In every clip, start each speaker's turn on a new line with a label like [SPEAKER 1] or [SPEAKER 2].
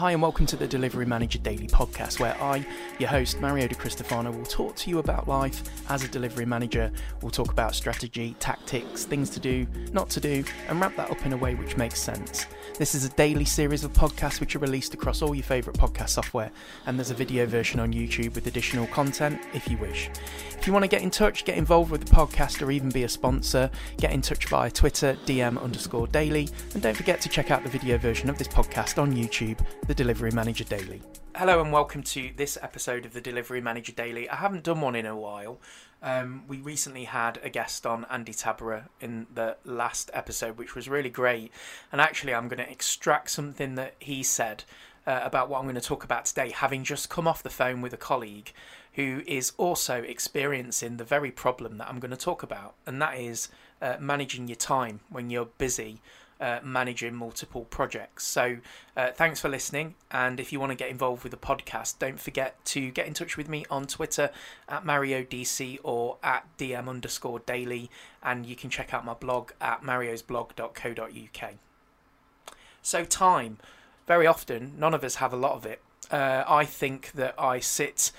[SPEAKER 1] Hi, and welcome to the Delivery Manager Daily podcast, where I, your host, Mario De Cristofano, will talk to you about life as a delivery manager. We'll talk about strategy, tactics, things to do, not to do, and wrap that up in a way which makes sense. This is a daily series of podcasts which are released across all your favourite podcast software, and there's a video version on YouTube with additional content if you wish. If you want to get in touch, get involved with the podcast, or even be a sponsor, get in touch via Twitter, DM underscore daily, and don't forget to check out the video version of this podcast on YouTube, The Delivery Manager Daily. Hello, and welcome to this episode of the Delivery Manager Daily. I haven't done one in a while. Um, we recently had a guest on Andy Tabera in the last episode, which was really great. And actually, I'm going to extract something that he said uh, about what I'm going to talk about today, having just come off the phone with a colleague who is also experiencing the very problem that I'm going to talk about, and that is uh, managing your time when you're busy uh, managing multiple projects. So, uh, thanks for listening. And if you want to get involved with the podcast, don't forget to get in touch with me on Twitter at MarioDC or at DM underscore daily. And you can check out my blog at mariosblog.co.uk. So, time. Very often, none of us have a lot of it. Uh, I think that I sit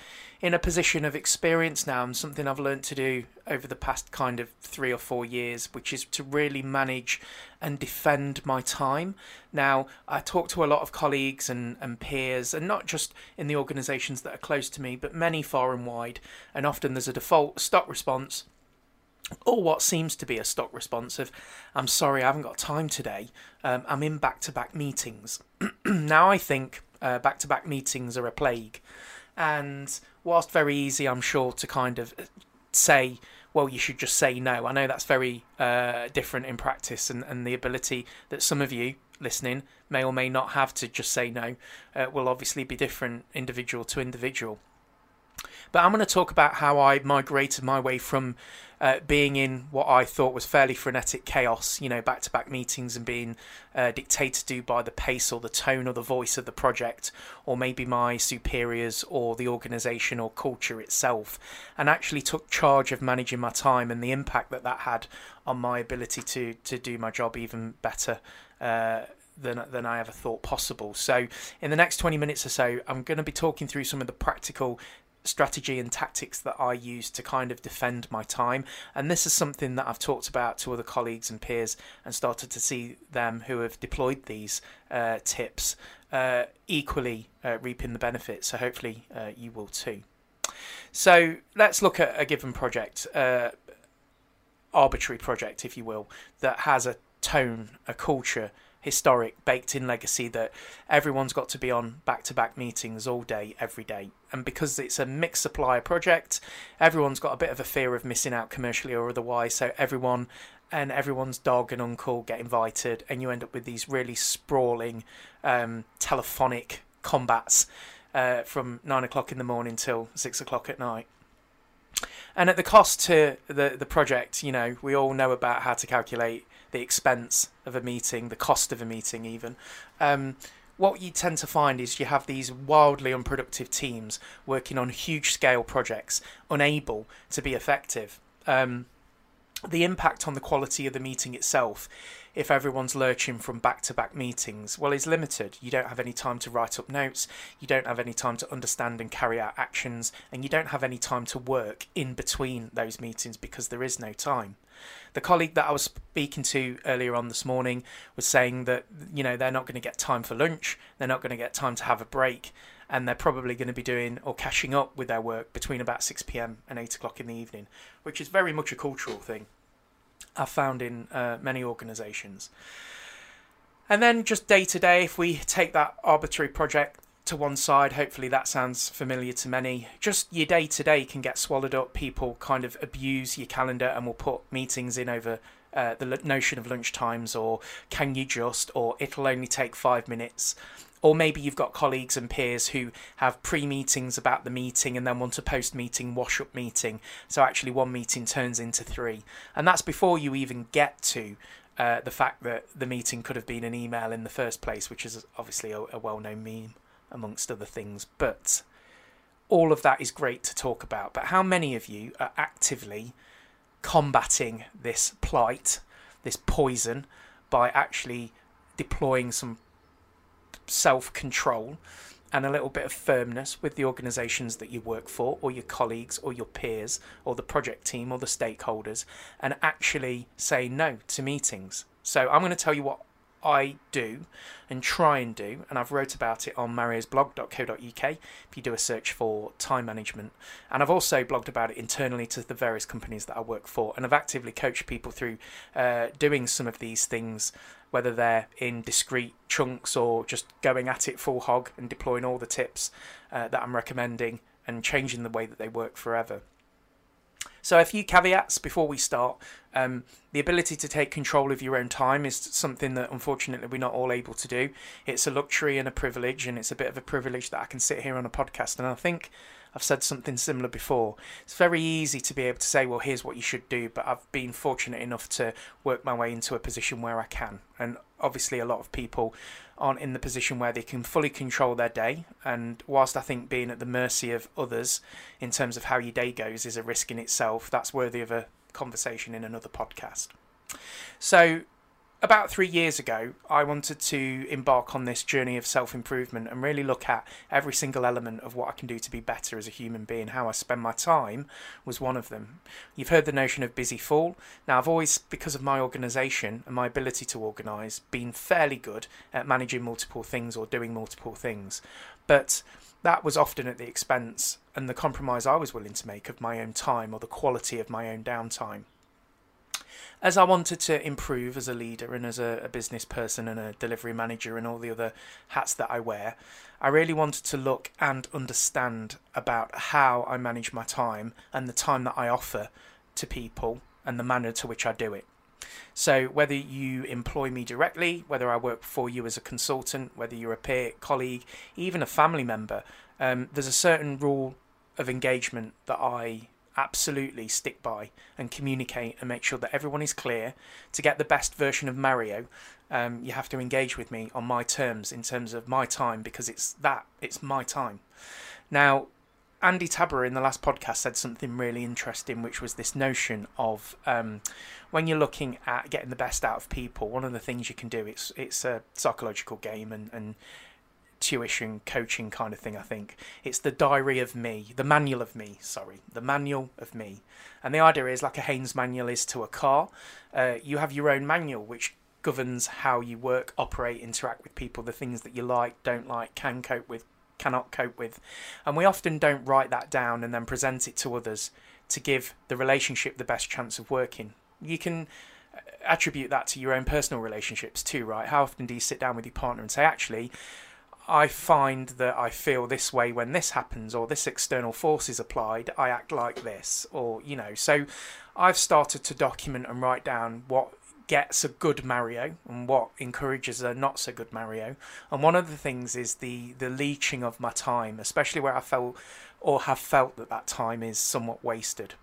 [SPEAKER 1] in a position of experience now and something I've learned to do over the past kind of three or four years, which is to really manage and defend my time. Now, I talk to a lot of colleagues and, and peers, and not just in the organisations that are close to me, but many far and wide, and often there's a default stock response or what seems to be a stock response of, I'm sorry, I haven't got time today. Um, I'm in back to back meetings. now, I think back to back meetings are a plague. And whilst very easy, I'm sure, to kind of say, well, you should just say no. I know that's very uh, different in practice, and, and the ability that some of you listening may or may not have to just say no uh, will obviously be different individual to individual. But I'm going to talk about how I migrated my way from uh, being in what I thought was fairly frenetic chaos, you know, back to back meetings and being uh, dictated to by the pace or the tone or the voice of the project, or maybe my superiors or the organisation or culture itself, and actually took charge of managing my time and the impact that that had on my ability to, to do my job even better. Uh, than than I ever thought possible. So, in the next 20 minutes or so, I'm going to be talking through some of the practical strategy and tactics that I use to kind of defend my time. And this is something that I've talked about to other colleagues and peers and started to see them who have deployed these uh, tips uh, equally uh, reaping the benefits. So hopefully uh, you will too. So let's look at a given project, uh, arbitrary project, if you will, that has a tone, a culture, historic, baked in legacy that everyone's got to be on back to back meetings all day, every day. And because it's a mixed supplier project, everyone's got a bit of a fear of missing out commercially or otherwise. So everyone and everyone's dog and uncle get invited, and you end up with these really sprawling um, telephonic combats uh, from nine o'clock in the morning till six o'clock at night. And at the cost to the the project, you know, we all know about how to calculate the expense of a meeting, the cost of a meeting, even. Um, what you tend to find is you have these wildly unproductive teams working on huge scale projects, unable to be effective. Um, the impact on the quality of the meeting itself if everyone's lurching from back to back meetings, well, is limited. You don't have any time to write up notes, you don't have any time to understand and carry out actions, and you don't have any time to work in between those meetings because there is no time. The colleague that I was speaking to earlier on this morning was saying that, you know, they're not going to get time for lunch, they're not going to get time to have a break, and they're probably going to be doing or catching up with their work between about 6 pm and 8 o'clock in the evening, which is very much a cultural thing. I've found in uh, many organisations. And then just day to day, if we take that arbitrary project to one side, hopefully that sounds familiar to many. Just your day to day can get swallowed up. People kind of abuse your calendar and will put meetings in over uh, the notion of lunch times or can you just or it'll only take five minutes or maybe you've got colleagues and peers who have pre meetings about the meeting and then want a post meeting wash up meeting. So actually, one meeting turns into three. And that's before you even get to uh, the fact that the meeting could have been an email in the first place, which is obviously a, a well known meme amongst other things. But all of that is great to talk about. But how many of you are actively combating this plight, this poison, by actually deploying some self control and a little bit of firmness with the organisations that you work for, or your colleagues, or your peers, or the project team, or the stakeholders, and actually say no to meetings. So I'm going to tell you what I do and try and do, and I've wrote about it on mariosblog.co.uk if you do a search for time management. And I've also blogged about it internally to the various companies that I work for, and I've actively coached people through uh, doing some of these things, whether they're in discrete chunks or just going at it full hog and deploying all the tips uh, that I'm recommending and changing the way that they work forever. So, a few caveats before we start. Um, the ability to take control of your own time is something that unfortunately we're not all able to do. It's a luxury and a privilege, and it's a bit of a privilege that I can sit here on a podcast. And I think I've said something similar before. It's very easy to be able to say, well, here's what you should do, but I've been fortunate enough to work my way into a position where I can. And obviously, a lot of people aren't in the position where they can fully control their day. And whilst I think being at the mercy of others in terms of how your day goes is a risk in itself, that's worthy of a conversation in another podcast. So, about three years ago, I wanted to embark on this journey of self improvement and really look at every single element of what I can do to be better as a human being. How I spend my time was one of them. You've heard the notion of busy fool. Now, I've always, because of my organisation and my ability to organise, been fairly good at managing multiple things or doing multiple things. But that was often at the expense and the compromise I was willing to make of my own time or the quality of my own downtime as I wanted to improve as a leader and as a, a, business person and a delivery manager and all the other hats that I wear, I really wanted to look and understand about how I manage my time and the time that I offer to people and the manner to which I do it. So, whether you employ me directly, whether I work for you as a consultant, whether you're a peer, colleague, even a family member, um, there's a certain rule of engagement that I absolutely stick by and communicate and make sure that everyone is clear. To get the best version of Mario, um, you have to engage with me on my terms in terms of my time because it's that, it's my time. Now, Andy Tabor in the last podcast said something really interesting, which was this notion of um, when you're looking at getting the best out of people, one of the things you can do it's it's a psychological game and, and tuition coaching kind of thing, I think. It's the diary of me, the manual of me, sorry, the manual of me. And the idea is like a Haynes manual is to a car, uh, you have your own manual which governs how you work, operate, interact with people, the things that you like, don't like, can cope with, cannot cope with. And we often don't write that down and then present it to others to give the relationship the best chance of working. You can uh, attribute that to your own personal relationships too, right? How often do you sit down with your partner and say, actually, I find that I feel this way when this happens, or this external force is applied, I act like this, or you know. So I've started to document and write down what gets a good Mario and what encourages a not so good Mario. And one of the things is the the leeching of my time, especially where I felt or have felt that that time is somewhat wasted.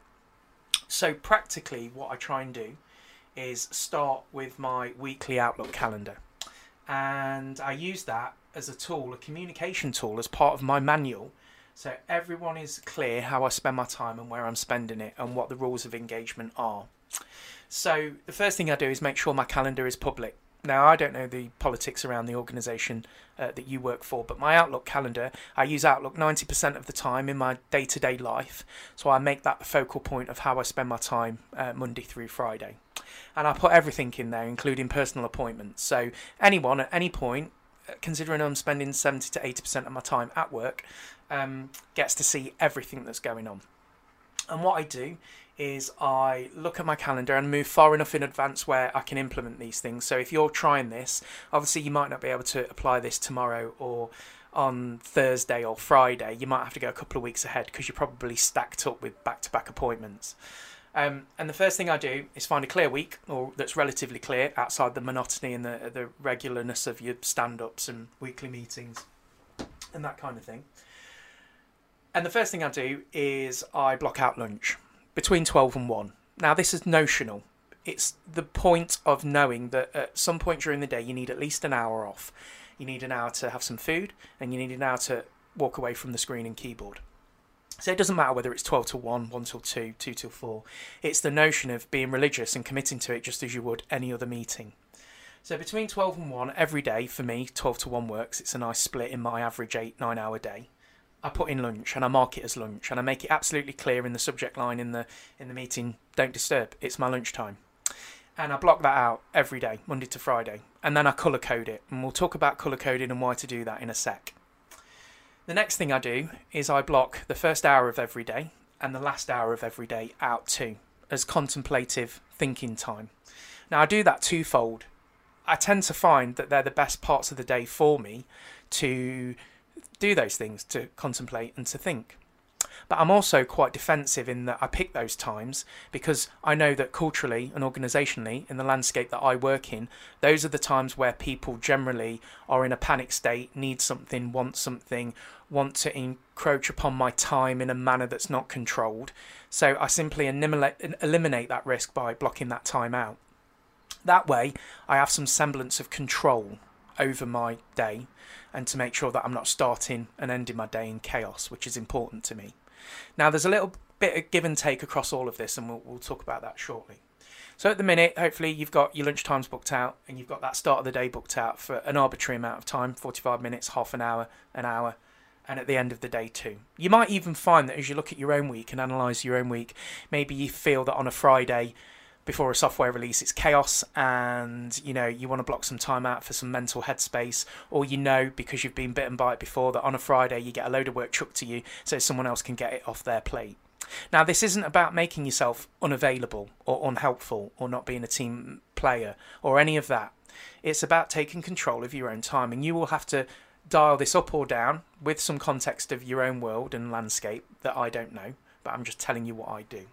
[SPEAKER 1] So practically, what I try and do is start with my weekly Outlook calendar, and I use that as a tool, a communication tool, as part of my manual. So everyone is clear how I spend my time and where I'm spending it and what the rules of engagement are. So the first thing I do is make sure my calendar is public. Now, I don't know the politics around the organisation uh, that you work for, but my Outlook calendar, I use Outlook 90% of the time in my day to day life. So I make that the focal point of how I spend my time uh, Monday through Friday. And I put everything in there, including personal appointments. So anyone at any point considering I'm spending 70 to 80% of my time at work, um, gets to see everything that's going on. And what I do is I look at my calendar and move far enough in advance where I can implement these things. So if you're trying this, obviously you might not be able to apply this tomorrow or on Thursday or Friday. You might have to go a couple of weeks ahead because you're probably stacked up with back to back appointments. Um, and the first thing I do is find a clear week, or that's relatively clear outside the monotony and the the regularness of your stand ups and weekly meetings, and that kind of thing. And the first thing I do is I block out lunch between twelve and one. Now this is notional. It's the point of knowing that at some point during the day you need at least an hour off. You need an hour to have some food, and you need an hour to walk away from the screen and keyboard. So it doesn't matter whether it's 12 to 1, 1 till 2, 2 till 4. It's the notion of being religious and committing to it just as you would any other meeting. So between 12 and 1 every day for me, 12 to 1 works. It's a nice split in my average 8 9 hour day. I put in lunch and I mark it as lunch and I make it absolutely clear in the subject line in the in the meeting don't disturb. It's my lunchtime. And I block that out every day, Monday to Friday. And then I colour code it. And we'll talk about colour coding and why to do that in a sec. The next thing I do is I block the first hour of every day and the last hour of every day out too as contemplative thinking time. Now I do that twofold. I tend to find that they're the best parts of the day for me to do those things, to contemplate and to think. But I'm also quite defensive in that I pick those times because I know that culturally and organisationally, in the landscape that I work in, those are the times where people generally are in a panic state, need something, want something, want to encroach upon my time in a manner that's not controlled. So I simply eliminate that risk by blocking that time out. That way, I have some semblance of control over my day and to make sure that I'm not starting and ending my day in chaos, which is important to me. Now, there's a little bit of give and take across all of this, and we'll, we'll talk about that shortly. So, at the minute, hopefully, you've got your lunch times booked out and you've got that start of the day booked out for an arbitrary amount of time 45 minutes, half an hour, an hour, and at the end of the day, too. You might even find that as you look at your own week and analyse your own week, maybe you feel that on a Friday, before a software release it's chaos and you know you want to block some time out for some mental headspace. Or you know because you've been bitten by it before that on a friday you get a load of work chucked to you so someone else can get it off their plate. Now this isn't about making yourself unavailable or unhelpful or not being a team player or any of that. It's about taking control of your own time and you will have to dial this up or down with some context of your own world and landscape that I don't know but I'm just telling you what I do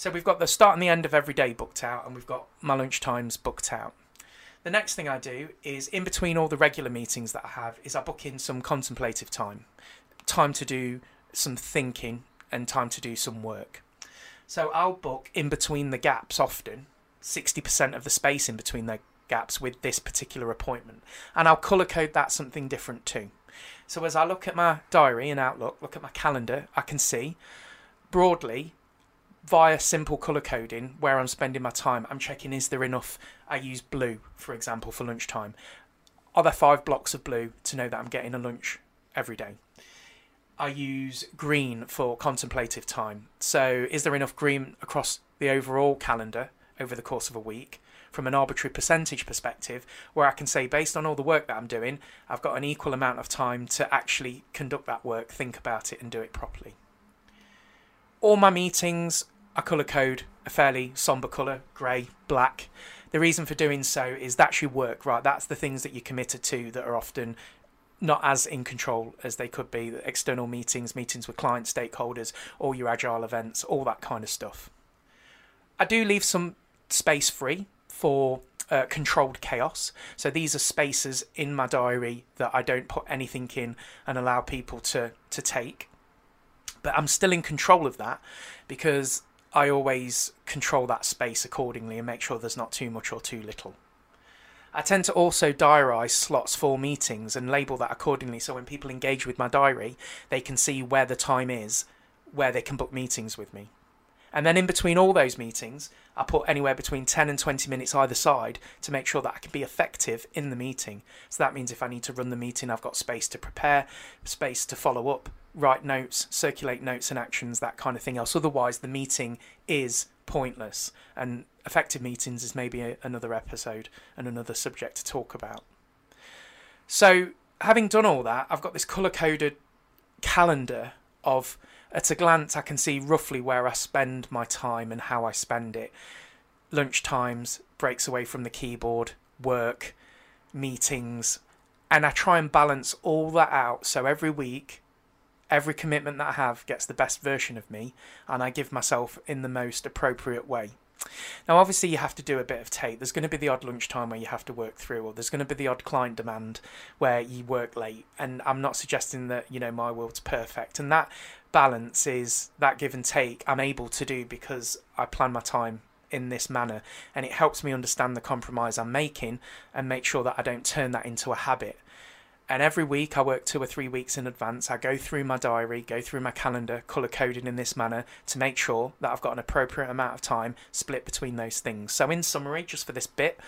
[SPEAKER 1] so we've got the start and the end of every day booked out, and we've got my lunch times booked out. The next thing I do is in between all the regular meetings that I have is I book in some contemplative time, time to do some thinking and time to do some work. So I'll book in between the gaps often, 60% of the space in between the gaps with this particular appointment. And I'll colour code that something different too. So as I look at my diary and Outlook, look at my calendar, I can see broadly via simple color coding where I'm spending my time. I'm checking is there enough. I use blue, for example, for lunchtime. Are there five blocks of blue to know that I'm getting a lunch every day? I use green for contemplative time. So, is there enough green across the overall calendar over the course of a week? From an arbitrary percentage perspective, where I can say, based on all the work that I'm doing, I've got an equal amount of time to actually conduct that work, think about it, and do it properly all my meetings I colour code a fairly somber colour, grey, black. The reason for doing so is that's your work, right? That's the things that you're committed to that are often not as in control as they could be. External meetings, meetings with client stakeholders, all your agile events, all that kind of stuff. I do leave some space free for uh, controlled chaos. So these are spaces in my diary that I don't put anything in and allow people to to take but I'm still in control of that because I always control that space accordingly and make sure there's not too much or too little. I tend to also diarise slots for meetings and label that accordingly so when people engage with my diary, they can see where the time is, where they can book meetings with me. And then in between all those meetings, I put anywhere between 10 and 20 minutes either side to make sure that I can be effective in the meeting. So that means if I need to run the meeting, I've got space to prepare, space to follow up, write notes, circulate notes and actions, that kind of thing else. Otherwise, the meeting is pointless. And effective meetings is maybe a, another episode and another subject to talk about. So, having done all that, I've got this color coded calendar of, at a glance, I can see roughly where I spend my time and how I spend it. Lunch times, breaks away from the keyboard, work, meetings, and I try and balance all that out. So every week every commitment that I have gets the best version of me, and I give myself in the most appropriate way. Now, obviously, you have to do a bit of take. There's going to be the odd lunchtime where you have to work through, or there's going to be the odd client demand where you work late. And I'm not suggesting that, you know, my world's perfect. And that balance is that give and take I'm able to do because I plan my time in this manner. And it helps me understand the compromise I'm making and make sure that I don't turn that into a habit and every week I work two or three weeks in advance. I go through my diary, go through my calendar, color coded in this manner to make sure that I've got an appropriate amount of time split between those things. So, in summary, just for this bit,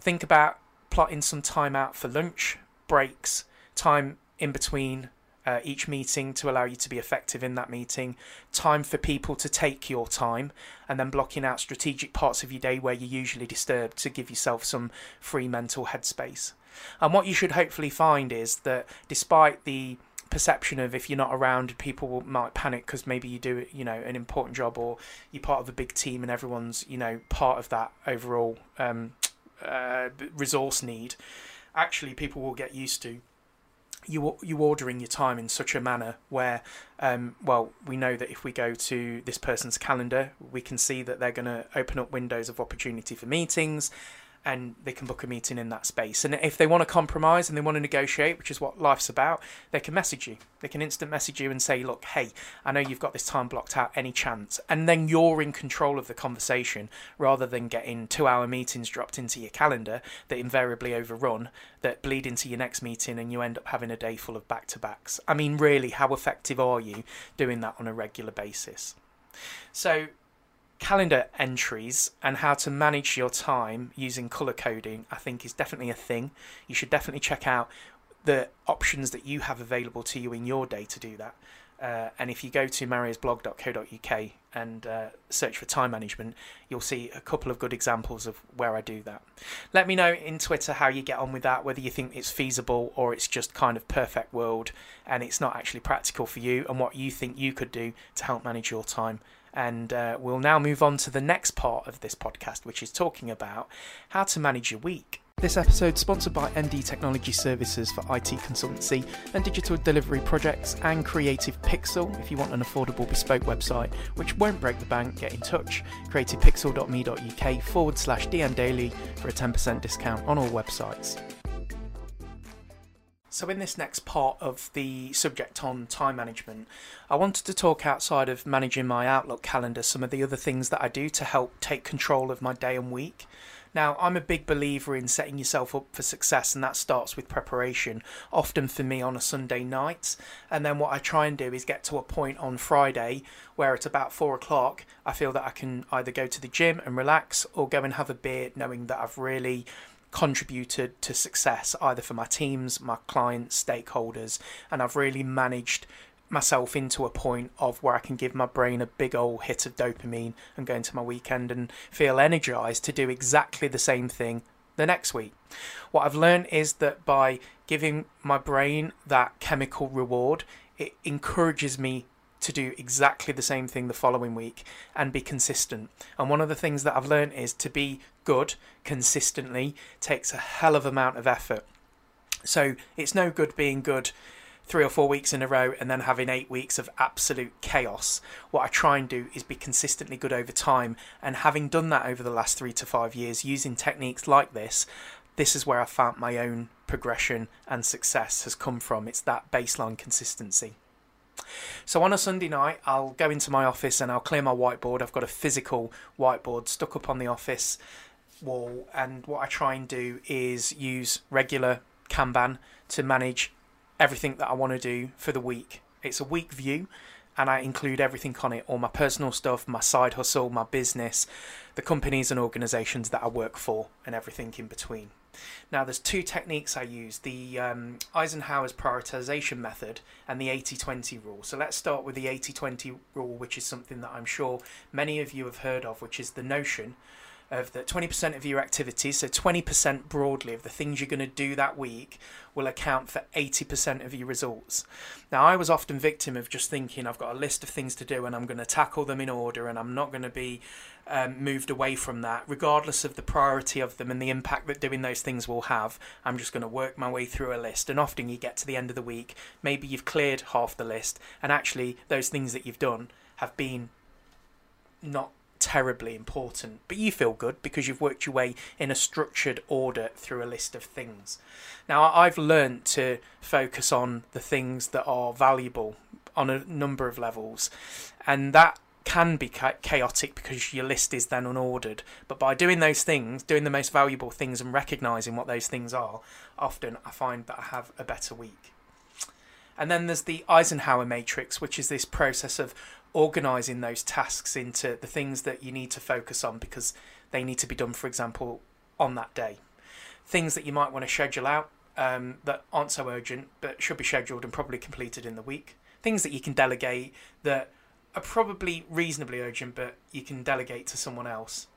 [SPEAKER 1] think about plotting some time out for lunch, breaks, time in between uh, each meeting to allow you to be effective in that meeting, time for people to take your time, and then blocking out strategic parts of your day where you're usually disturbed to give yourself some free mental headspace. And what you should hopefully find is that despite the perception of if you're not around, people might panic because maybe you do, you know, an important job or you're part of a big team and everyone's, you know, part of that overall um, uh, resource need. Actually, people will get used to you you ordering your time in such a manner where um, well we know that if we go to this person's calendar we can see that they're going to open up windows of opportunity for meetings and they can book a meeting in that space. And if they want to compromise and they want to negotiate, which is what life's about, they can message you. They can instant message you and say, Look, hey, I know you've got this time blocked out, any chance? And then you're in control of the conversation rather than getting two hour meetings dropped into your calendar that invariably overrun, that bleed into your next meeting, and you end up having a day full of back to backs. I mean, really, how effective are you doing that on a regular basis? So, calendar entries and how to manage your time using color coding, I think is definitely a thing. You should definitely check out the options that you have available to you in your day to do that. Uh, and if you go to mariosblog.co.uk and uh, search for time management, you'll see a couple of good examples of where I do that. Let me know in Twitter how you get on with that, whether you think it's feasible or it's just kind of perfect world and it's not actually practical for you, and what you think you could do to help manage your time. And uh, we'll now move on to the next part of this podcast, which is talking about how to manage your week. This episode sponsored by ND Technology Services for IT consultancy and digital delivery projects and Creative Pixel. If you want an affordable bespoke website which won't break the bank, get in touch. creativepixel.me.uk forward slash DM Daily for a 10% discount on all websites. So, in this next part of the subject on time management, I wanted to talk outside of managing my Outlook calendar, some of the other things that I do to help take control of my day and week. Now, I'm a big believer in setting yourself up for success, and that starts with preparation, often for me on a Sunday night. And then what I try and do is get to a point on Friday where at about four o'clock, I feel that I can either go to the gym and relax or go and have a beer, knowing that I've really contributed to success either for my teams, my clients, stakeholders, and I've really managed myself into a point of where I can give my brain a big old hit of dopamine and go into my weekend and feel energized to do exactly the same thing the next week. What I've learned is that by giving my brain that chemical reward, it encourages me to do exactly the same thing the following week and be consistent. And one of the things that I've learned is to be good consistently takes a hell of amount of effort. So it's no good being good three or four weeks in a row and then having eight weeks of absolute chaos. What I try and do is be consistently good over time. And having done that over the last three to five years using techniques like this, this is where I found my own progression and success has come from. It's that baseline consistency. So on a Sunday night, I'll go into my office and I'll clear my whiteboard. I've got a physical whiteboard stuck up on the office wall, and what I try and do is use regular Kanban to manage everything that I want to do for the week. It's a week view, and I include everything on it all my personal stuff, my side hustle, my business, the companies and organizations that I work for, and everything in between. Now, there's two techniques I use the um, Eisenhower's prioritization method and the 80 20 rule. So, let's start with the 80 20 rule, which is something that I'm sure many of you have heard of, which is the notion of that 20% of your activities, so 20% broadly of the things you're going to do that week, will account for 80% of your results. Now, I was often victim of just thinking I've got a list of things to do and I'm going to tackle them in order and I'm not going to be um, moved away from that, regardless of the priority of them and the impact that doing those things will have. I'm just going to work my way through a list. And often you get to the end of the week, maybe you've cleared half the list, and actually those things that you've done have been not terribly important, but you feel good because you've worked your way in a structured order through a list of things. Now, I've learned to focus on the things that are valuable on a number of levels, and that can be chaotic because your list is then unordered. But by doing those things, doing the most valuable things and recognizing what those things are, often I find that I have a better week. And then there's the Eisenhower matrix, which is this process of organizing those tasks into the things that you need to focus on because they need to be done, for example, on that day. Things that you might want to schedule out um, that aren't so urgent but should be scheduled and probably completed in the week. Things that you can delegate that are probably reasonably urgent but you can delegate to someone else.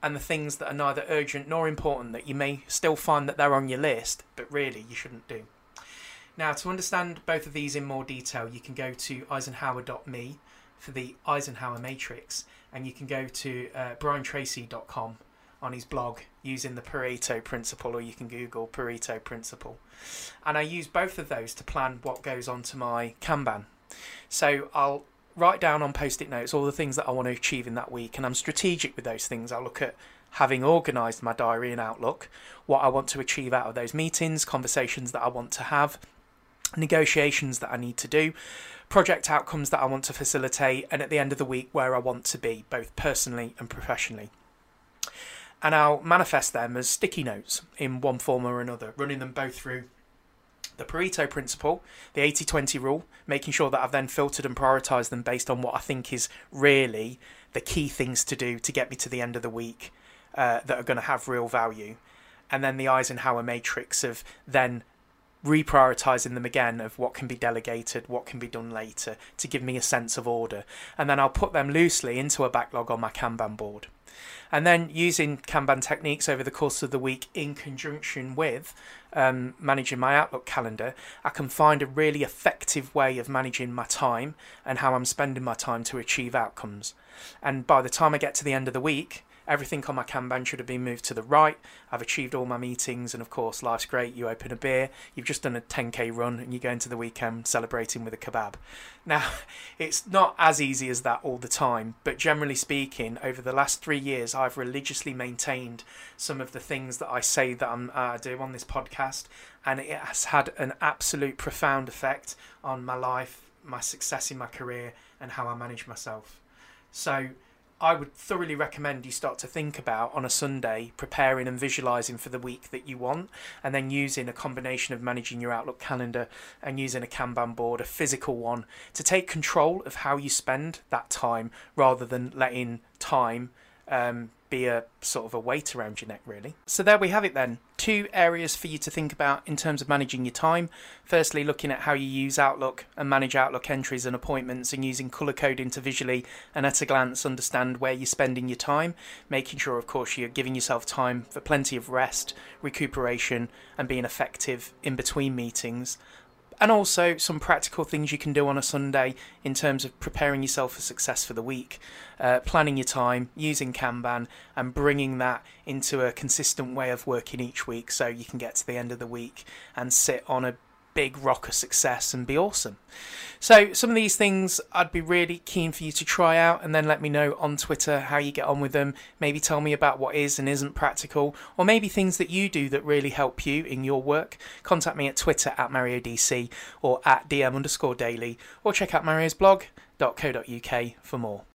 [SPEAKER 1] And the things that are neither urgent nor important that you may still find that they're on your list but really you shouldn't do. Now, to understand both of these in more detail, you can go to eisenhower.me for the Eisenhower matrix, and you can go to uh, briantracy.com on his blog using the Pareto principle, or you can Google Pareto principle. And I use both of those to plan what goes onto my Kanban. So I'll write down on post it notes all the things that I want to achieve in that week, and I'm strategic with those things. I'll look at having organised my diary and Outlook, what I want to achieve out of those meetings, conversations that I want to have, negotiations that I need to do, project outcomes that I want to facilitate, and at the end of the week, where I want to be, both personally and professionally. And I'll manifest them as sticky notes in one form or another, running them both through the Pareto principle, the 80 20 rule, making sure that I've then filtered and prioritized them based on what I think is really the key things to do to get me to the end of the week uh, that are going to have real value. And then the Eisenhower matrix of then reprioritizing them again of what can be delegated, what can be done later to give me a sense of order. And then I'll put them loosely into a backlog on my Kanban board. And then using Kanban techniques over the course of the week in conjunction with um, managing my Outlook calendar, I can find a really effective way of managing my time and how I'm spending my time to achieve outcomes. And by the time I get to the end of the week, Everything on my Kanban should have been moved to the right. I've achieved all my meetings, and of course, life's great. You open a beer, you've just done a 10k run, and you go into the weekend celebrating with a kebab. Now, it's not as easy as that all the time, but generally speaking, over the last three years, I've religiously maintained some of the things that I say that I'm, uh, I do on this podcast, and it has had an absolute profound effect on my life, my success in my career, and how I manage myself. So, I would thoroughly recommend you start to think about on a Sunday preparing and visualizing for the week that you want, and then using a combination of managing your Outlook calendar and using a Kanban board, a physical one, to take control of how you spend that time rather than letting time um, be a sort of a weight around your neck, really. So there we have it then. Two areas for you to think about in terms of managing your time. Firstly, looking at how you use Outlook and manage Outlook entries and appointments and using colour coding to visually and at a glance understand where you're spending your time, making sure, of course, you're giving yourself time for plenty of rest, recuperation, and being effective in between meetings and also some practical things you can do on a Sunday in terms of preparing yourself for success for the week, uh, planning your time, using Kanban, and bringing that into a consistent way of working each week so you can get to the end of the week and sit on a big rock of success and be awesome. So, some of these things I'd be really keen for you to try out and then let me know on Twitter how you get on with them. Maybe tell me about what is and isn't practical, or maybe things that you do that really help you in your work. Contact me at Twitter at MarioDC or at DM underscore daily, or check out Mario's blog.co.uk for more.